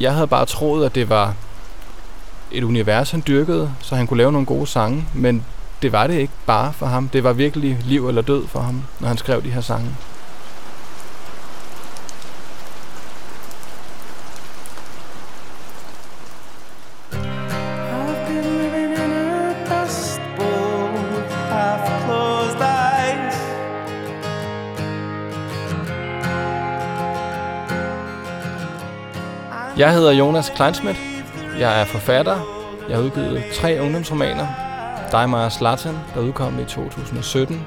Jeg havde bare troet, at det var et univers, han dyrkede, så han kunne lave nogle gode sange, men det var det ikke bare for ham. Det var virkelig liv eller død for ham, når han skrev de her sange. Jeg hedder Jonas Kleinsmith. Jeg er forfatter. Jeg har udgivet tre ungdomsromaner. Dig, mig og Zlatan, der udkom i 2017.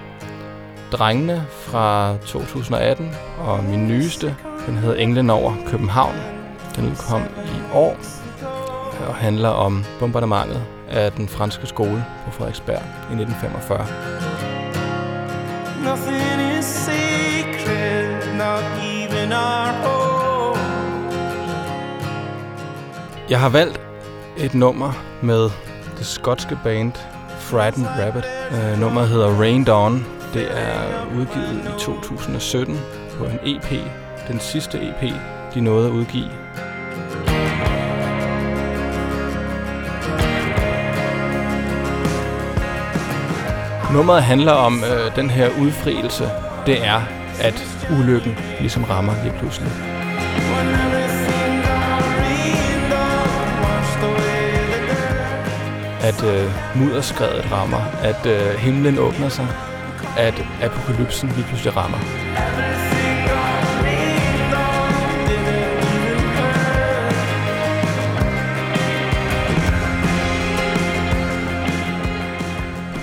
Drengene fra 2018. Og min nyeste, den hedder Englen over København. Den udkom i år og handler om bombardementet af den franske skole på Frederiksberg i 1945. Nothing is sacred, not even our home. Jeg har valgt et nummer med det skotske band Frightened Rabbit. Uh, nummeret hedder Rain Dawn. Det er udgivet i 2017 på en EP. Den sidste EP, de nåede at udgive. Nummeret handler om øh, den her udfrielse. Det er, at ulykken ligesom rammer lige pludselig. At øh, mudderskredet rammer, at øh, himlen åbner sig, at apokalypsen lige pludselig rammer.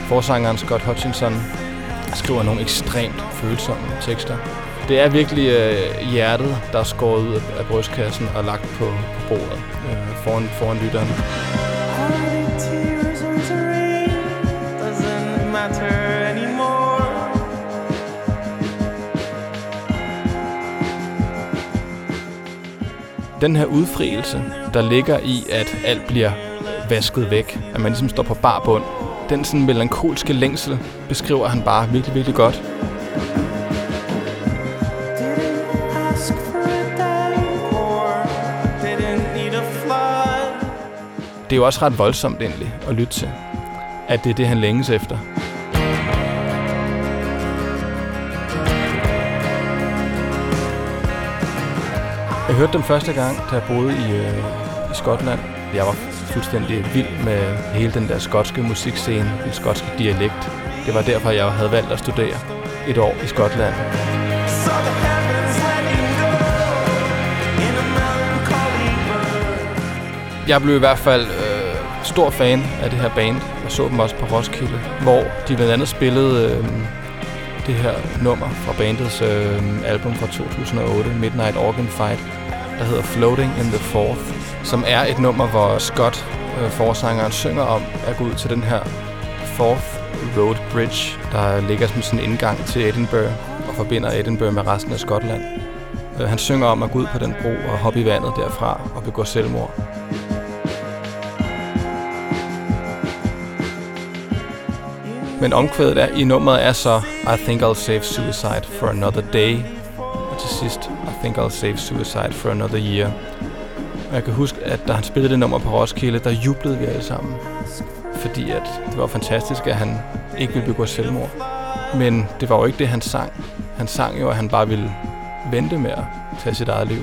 Forsangeren Scott Hutchinson skriver nogle ekstremt følsomme tekster. Det er virkelig øh, hjertet, der er skåret ud af, af brystkassen og lagt på, på bordet øh, foran, foran lytteren. Tears Den her udfrielse, der ligger i, at alt bliver vasket væk, at man ligesom står på bar bund, den sådan melankolske længsel beskriver han bare virkelig, virkelig godt. Det er jo også ret voldsomt endelig at lytte til, at det er det, han længes efter. Hørte dem første gang, da jeg boede i, øh, i Skotland. Jeg var fuldstændig vild med hele den der skotske musikscene, den skotske dialekt. Det var derfor, jeg havde valgt at studere et år i Skotland. Jeg blev i hvert fald øh, stor fan af det her band. Jeg så dem også på Roskilde, hvor de blandt andet spillede øh, det her nummer fra bandets øh, album fra 2008, Midnight Organ Fight, der hedder Floating in the Fourth, som er et nummer, hvor Scott, øh, forsangeren, synger om at gå ud til den her Fourth Road Bridge, der ligger som sådan en indgang til Edinburgh og forbinder Edinburgh med resten af Skotland. Øh, han synger om at gå ud på den bro og hoppe i vandet derfra og begå selvmord. Men omkvædet er, i nummeret er så I think I'll save suicide for another day. Og til sidst I think I'll save suicide for another year. Og jeg kan huske, at da han spillede det nummer på Roskilde, der jublede vi alle sammen. Fordi at det var fantastisk, at han ikke ville begå selvmord. Men det var jo ikke det, han sang. Han sang jo, at han bare ville vente med at tage sit eget liv.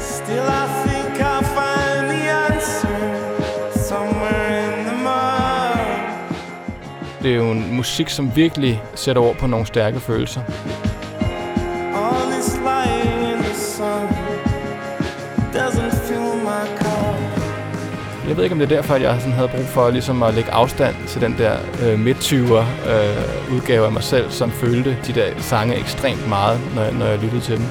Still, I think I'll find the answer somewhere in the mud. Det er jo en musik, som virkelig sætter ord på nogle stærke følelser. Jeg ved ikke, om det er derfor, at jeg sådan havde brug for ligesom at lægge afstand til den der øh, midt-20'er øh, udgave af mig selv, som følte de der sange ekstremt meget, når, jeg- når jeg lyttede til dem.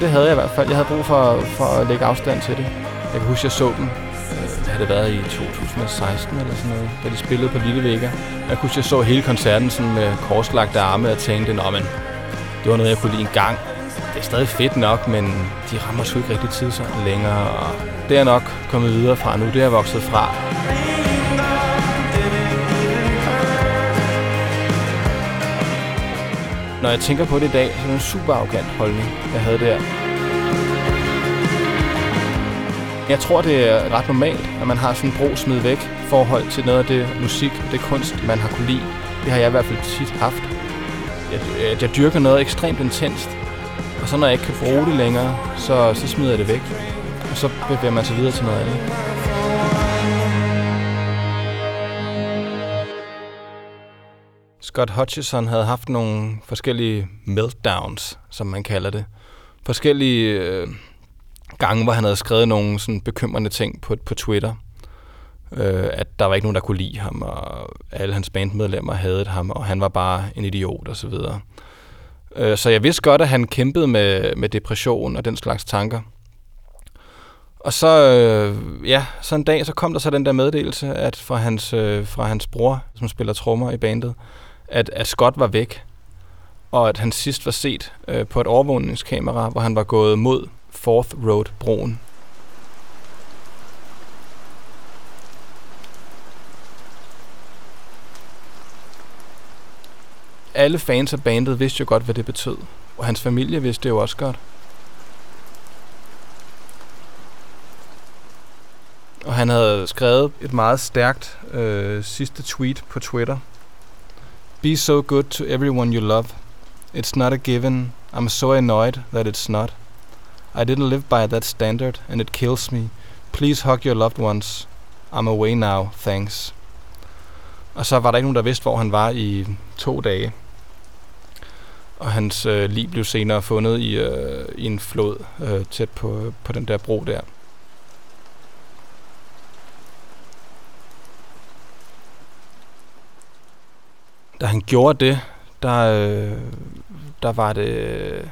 Det havde jeg i hvert fald. Jeg havde brug for, for at lægge afstand til det. Jeg kan huske, jeg så dem. Øh, havde det været i 2016 eller sådan noget, da de spillede på Lille Vega. Jeg kan huske, jeg så hele koncerten sådan med korslagte arme og tænkte, Nå, men det var noget, jeg kunne lide en gang. Er stadig fedt nok, men de rammer sgu ikke rigtig tid så længere. Og det er nok kommet videre fra nu. Det er jeg vokset fra. Når jeg tænker på det i dag, så er det en super arrogant holdning, jeg havde der. Jeg tror, det er ret normalt, at man har sådan en brug smid væk forhold til noget af det musik og det kunst, man har kunne lide. Det har jeg i hvert fald tit haft. At jeg dyrker noget ekstremt intenst, og så når jeg ikke kan bruge det længere, så, så smider jeg det væk. Og så bevæger man sig videre til noget andet. Scott Hutchison havde haft nogle forskellige meltdowns, som man kalder det. Forskellige øh, gange, hvor han havde skrevet nogle sådan bekymrende ting på, på Twitter. Øh, at der var ikke nogen, der kunne lide ham, og alle hans bandmedlemmer havde ham, og han var bare en idiot og så videre. Øh, så jeg vidste godt, at han kæmpede med, med depression og den slags tanker. Og så, øh, ja, så en dag, så kom der så den der meddelelse at fra, hans, øh, fra hans bror, som spiller trommer i bandet, at, at Scott var væk, og at han sidst var set øh, på et overvågningskamera, hvor han var gået mod Fourth Road-broen. Alle fans af bandet vidste jo godt, hvad det betød, og hans familie vidste det jo også godt. Og han havde skrevet et meget stærkt øh, sidste tweet på Twitter. Be so good to everyone you love. It's not a given. I'm so annoyed that it's not. I didn't live by that standard, and it kills me. Please hug your loved ones. I'm away now, thanks. Og så var der ikke nogen, der vidste, hvor han var i to dage. Og hans øh, lig blev senere fundet i, øh, i en flod øh, tæt på, på den der bro der. Da han gjorde det, der, øh, der var det øh,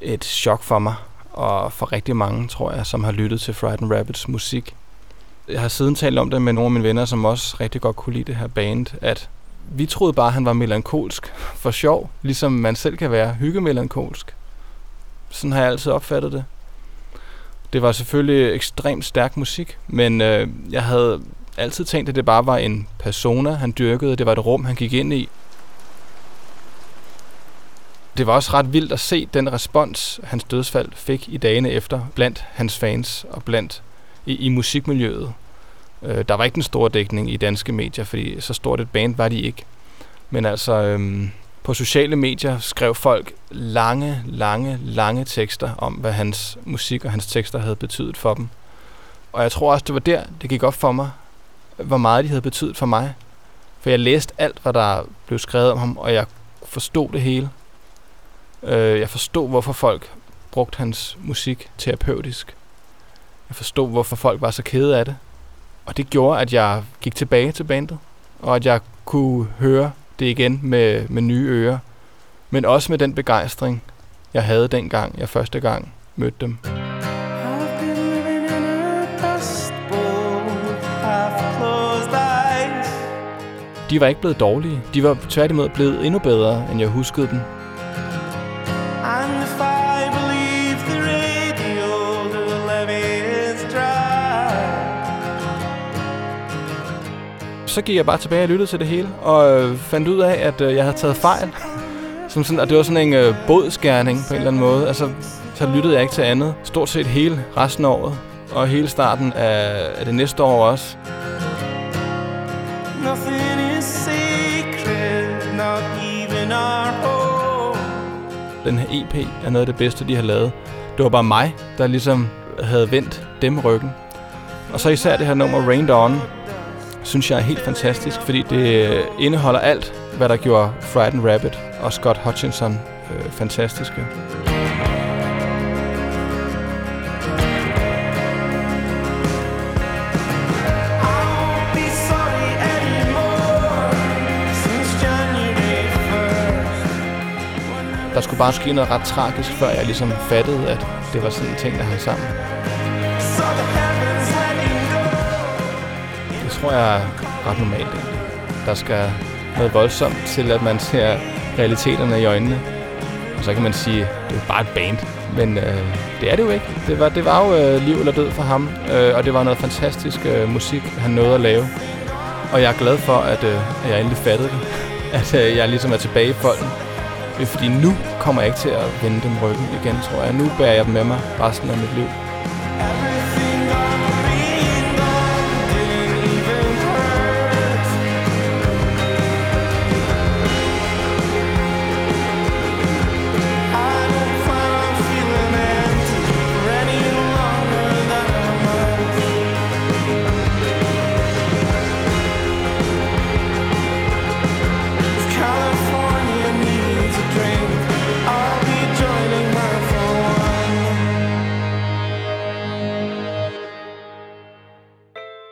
et chok for mig, og for rigtig mange, tror jeg, som har lyttet til Frightened Rabbits musik. Jeg har siden talt om det med nogle af mine venner, som også rigtig godt kunne lide det her band, at vi troede bare, at han var melankolsk for sjov, ligesom man selv kan være hyggemelankolsk. Sådan har jeg altid opfattet det. Det var selvfølgelig ekstremt stærk musik, men øh, jeg havde altid tænkt, at det bare var en persona, han dyrkede. Det var et rum, han gik ind i. Det var også ret vildt at se den respons, hans dødsfald fik i dagene efter blandt hans fans og blandt i, i musikmiljøet. Øh, der var ikke en stor dækning i danske medier, fordi så stort et band var de ikke. Men altså, øh, på sociale medier skrev folk lange, lange, lange tekster om, hvad hans musik og hans tekster havde betydet for dem. Og jeg tror også, det var der, det gik op for mig, hvor meget de havde betydet for mig. For jeg læste alt, hvad der blev skrevet om ham, og jeg forstod det hele. Øh, jeg forstod, hvorfor folk brugte hans musik terapeutisk. Jeg forstod, hvorfor folk var så kede af det. Og det gjorde, at jeg gik tilbage til bandet, og at jeg kunne høre det igen med, med nye ører. Men også med den begejstring, jeg havde dengang, jeg første gang mødte dem. De var ikke blevet dårlige. De var tværtimod blevet endnu bedre, end jeg huskede dem. Så gik jeg bare tilbage og lyttede til det hele, og øh, fandt ud af, at øh, jeg havde taget fejl. Som sådan, og det var sådan en øh, bådskærning på en eller anden måde. Altså, så lyttede jeg ikke til andet. Stort set hele resten af året, og hele starten af, af det næste år også. Nothing is sacred, not even our home. Den her EP er noget af det bedste, de har lavet. Det var bare mig, der ligesom havde vendt dem ryggen. Og så især det her nummer Rained On, synes jeg er helt fantastisk, fordi det øh, indeholder alt, hvad der gjorde Frightened Rabbit og Scott Hutchinson øh, fantastiske. Der skulle bare ske noget ret tragisk, før jeg ligesom fattede, at det var sådan en ting, der hang sammen. Tror jeg er ret normalt egentlig. Der skal noget voldsomt til, at man ser realiteterne i øjnene. Og så kan man sige, det er jo bare et band. Men øh, det er det jo ikke. Det var, det var jo øh, liv eller død for ham. Øh, og det var noget fantastisk øh, musik, han nåede at lave. Og jeg er glad for, at, øh, at jeg endelig fattede det. At øh, jeg ligesom er tilbage i folden. Det fordi nu kommer jeg ikke til at vende dem ryggen igen, tror jeg. Nu bærer jeg dem med mig resten af mit liv.